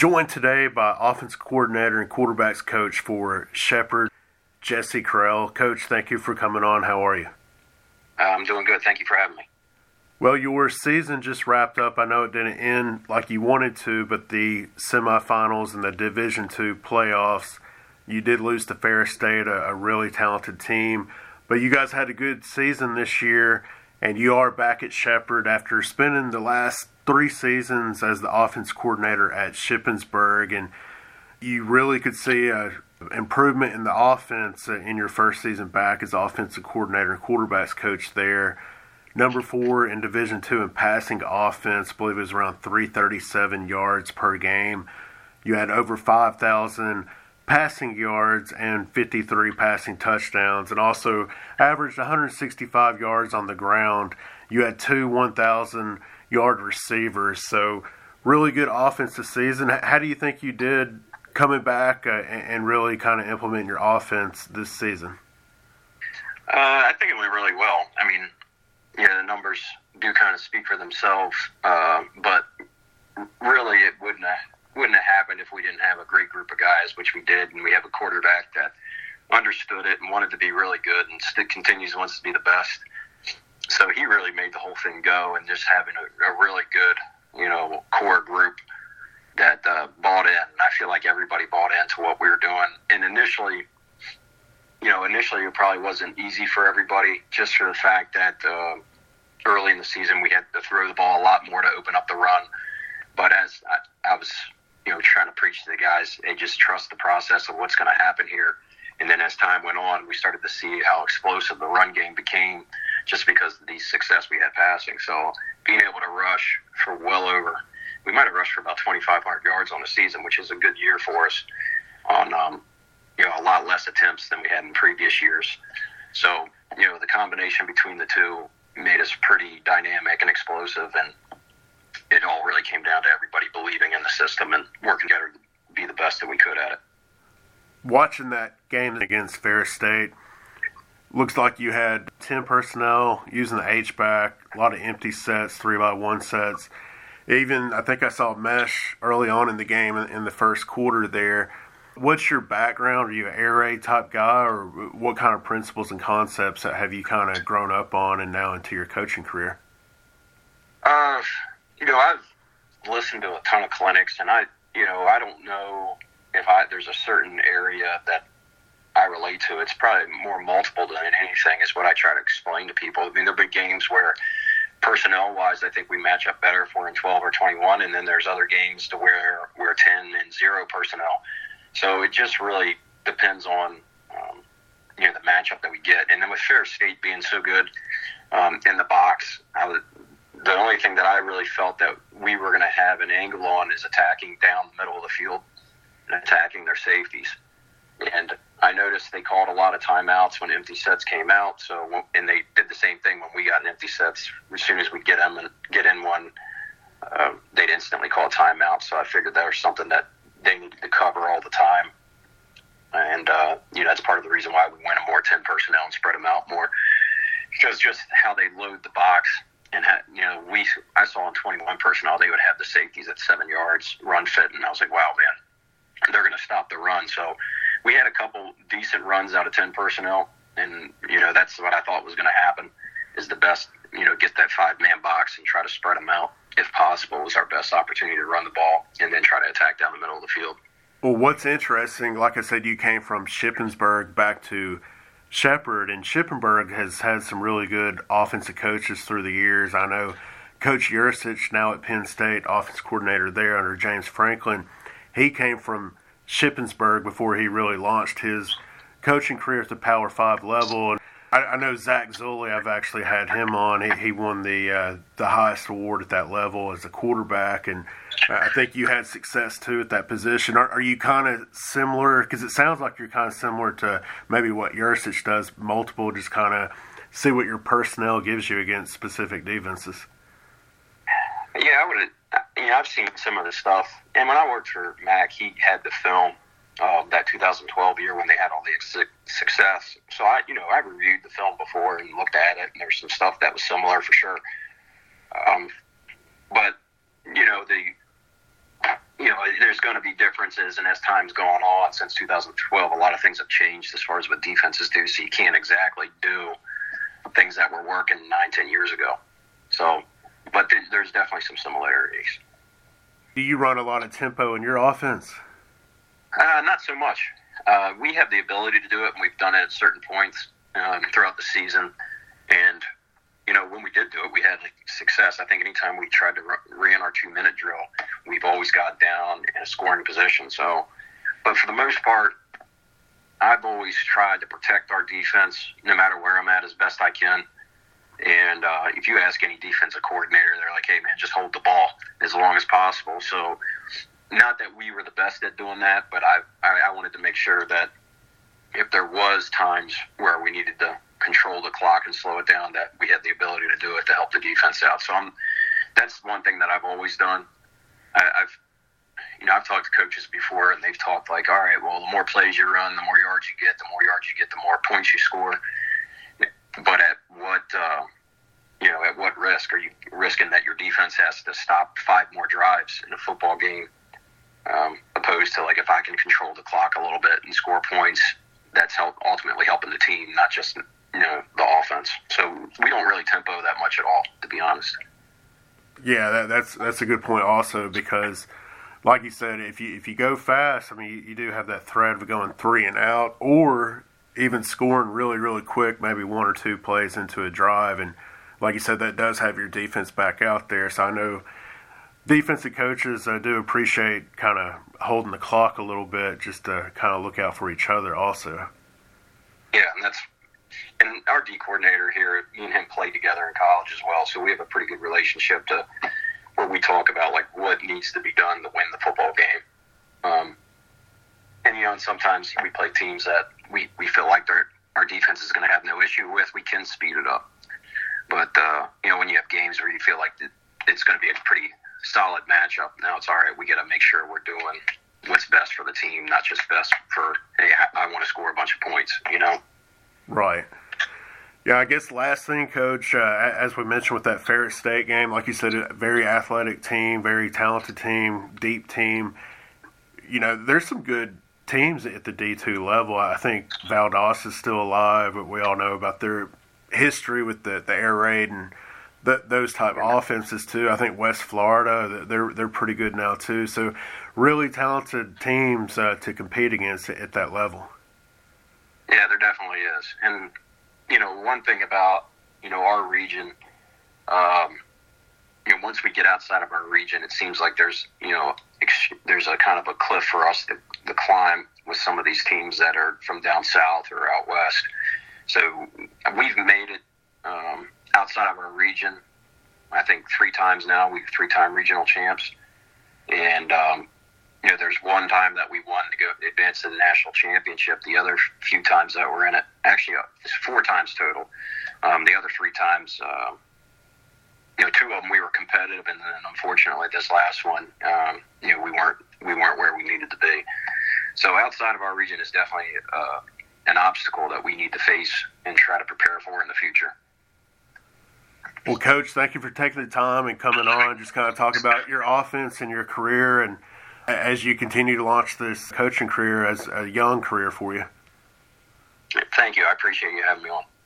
Joined today by offense coordinator and quarterbacks coach for Shepherd, Jesse Carell. Coach, thank you for coming on. How are you? Uh, I'm doing good. Thank you for having me. Well, your season just wrapped up. I know it didn't end like you wanted to, but the semifinals and the Division Two playoffs, you did lose to Ferris State, a, a really talented team. But you guys had a good season this year, and you are back at Shepherd after spending the last three seasons as the offense coordinator at Shippensburg, and you really could see a improvement in the offense in your first season back as offensive coordinator and quarterbacks coach there. Number four in Division Two in passing offense, I believe it was around 337 yards per game. You had over 5,000 passing yards and 53 passing touchdowns, and also averaged 165 yards on the ground. You had two 1,000 yard receivers, so really good offensive season. How do you think you did coming back uh, and really kind of implementing your offense this season? Uh, I think it went really well. I mean, yeah, the numbers do kind of speak for themselves, uh, but really it wouldn't have wouldn't have happened if we didn't have a great group of guys, which we did, and we have a quarterback that understood it and wanted to be really good and still continues wants to be the best. So he really made the whole thing go, and just having a, a really good, you know, core group that uh, bought in. And I feel like everybody bought into what we were doing. And initially, you know, initially it probably wasn't easy for everybody, just for the fact that uh, early in the season we had to throw the ball a lot more to open up the run. But as I, I was you know, trying to preach to the guys, hey, just trust the process of what's going to happen here. And then as time went on, we started to see how explosive the run game became just because of the success we had passing. So being able to rush for well over, we might have rushed for about 2,500 yards on the season, which is a good year for us on, um, you know, a lot less attempts than we had in previous years. So, you know, the combination between the two made us pretty dynamic and explosive. And it all really came down to everybody believing in the system and working together to be the best that we could at it. Watching that game against Ferris State, looks like you had 10 personnel using the H back, a lot of empty sets, three by one sets. Even, I think I saw mesh early on in the game in the first quarter there. What's your background? Are you an air raid type guy, or what kind of principles and concepts have you kind of grown up on and now into your coaching career? Uh, you know, I've listened to a ton of clinics, and I, you know, I don't know if I there's a certain area that I relate to. It's probably more multiple than anything. Is what I try to explain to people. I mean, there'll be games where personnel wise, I think we match up better if we're in 12 or 21, and then there's other games to where we're 10 and zero personnel. So it just really depends on um, you know the matchup that we get. And then with Ferris State being so good um, in the box, I would the only thing that I really felt that we were going to have an angle on is attacking down the middle of the field and attacking their safeties. And I noticed they called a lot of timeouts when empty sets came out. So and they did the same thing when we got an empty sets. As soon as we get them and get in one, uh, they'd instantly call a timeout. So I figured that was something that they needed to cover all the time. And uh, you know that's part of the reason why we went a more ten personnel and spread them out more because just how they load the box and had, you know, we I saw in 21 personnel they would have the safeties at seven yards run fit, and I was like, wow, man, they're going to stop the run. So we had a couple decent runs out of 10 personnel, and you know that's what I thought was going to happen. Is the best, you know, get that five man box and try to spread them out if possible was our best opportunity to run the ball, and then try to attack down the middle of the field. Well, what's interesting, like I said, you came from Shippensburg back to Shepherd and Shippensburg has had some really good offensive coaches through the years. I know Coach Yurcich, now at Penn State, offense coordinator there under James Franklin. He came from Shippensburg before he really launched his coaching career at the Power Five level. And I, I know Zach Zulli. I've actually had him on. He, he won the uh, the highest award at that level as a quarterback, and I think you had success too at that position. Are, are you kind of similar? Because it sounds like you're kind of similar to maybe what Yurcich does. Multiple, just kind of see what your personnel gives you against specific defenses. Yeah, I would. You know, I've seen some of the stuff, and when I worked for Mac, he had the film uh, that 2012 year when they had all the success. So I, you know, I reviewed the film before and looked at it, and there's some stuff that was similar for sure. Um, but you know, the you know, there's going to be differences, and as time's gone on since 2012, a lot of things have changed as far as what defenses do. So you can't exactly do things that were working nine, ten years ago. So, but there's definitely some similarities. Do you run a lot of tempo in your offense? Uh, not so much. Uh, we have the ability to do it, and we've done it at certain points um, throughout the season. And you know, when we did do it, we had success. I think anytime we tried to ran our two minute drill, we've always got down in a scoring position. So, but for the most part, I've always tried to protect our defense no matter where I'm at as best I can. And uh, if you ask any defensive coordinator, they're like, "Hey, man, just hold the ball as long as possible." So, not that we were the best at doing that, but I I, I wanted to make sure that if there was times where we needed to control the clock and slow it down, that we had the ability to do it to help the defense out. So I'm, that's one thing that I've always done. I, I've, you know, I've talked to coaches before, and they've talked like, all right, well, the more plays you run, the more yards you get, the more yards you get, the more points you score. But at what, uh, you know, at what risk are you risking that your defense has to stop five more drives in a football game, um, opposed to like if I can control the clock a little bit and score points, that's help, ultimately helping the team, not just you know the offense. So we don't really tempo that much at all, to be honest. Yeah, that, that's that's a good point also because, like you said, if you if you go fast, I mean you, you do have that threat of going three and out, or even scoring really really quick, maybe one or two plays into a drive, and like you said, that does have your defense back out there. So I know defensive coaches uh, do appreciate kind of holding the clock a little bit just to kind of look out for each other also. Yeah, and that's and our D coordinator here, me and him played together in college as well, so we have a pretty good relationship to where we talk about like what needs to be done to win the football game. Um, and you know, and sometimes we play teams that we, we feel like our defense is going to have no issue with. We can speed it up, but uh, you know, when you have games where you feel like it's going to be a pretty solid matchup, now it's all right. We got to make sure we're doing what's best for the team, not just best for hey, I want to score a bunch of points. You know. Right. Yeah, I guess last thing, Coach, uh, as we mentioned with that Ferris State game, like you said, a very athletic team, very talented team, deep team. You know, there's some good teams at the D2 level. I think Valdosta is still alive, but we all know about their history with the, the air raid and the, those type of offenses too. I think West Florida, they're they're pretty good now too. So really talented teams uh, to compete against at that level. Yeah, there definitely is, and you know, one thing about you know our region, um, you know, once we get outside of our region, it seems like there's you know ex- there's a kind of a cliff for us to, to climb with some of these teams that are from down south or out west. So we've made it um, outside of our region. I think three times now. We've three-time regional champs, and um, you know, there's one time that we won to go advance to the national championship. The other few times that we're in it, actually, uh, it's four times total. Um, the other three times, uh, you know, two of them we were competitive, and then unfortunately, this last one, um, you know, we weren't we weren't where we needed to be. So outside of our region is definitely uh, an obstacle that we need to face and try to prepare for in the future. Well, Coach, thank you for taking the time and coming on. Just kind of talk about your offense and your career and as you continue to launch this coaching career as a young career for you. Thank you. I appreciate you having me on.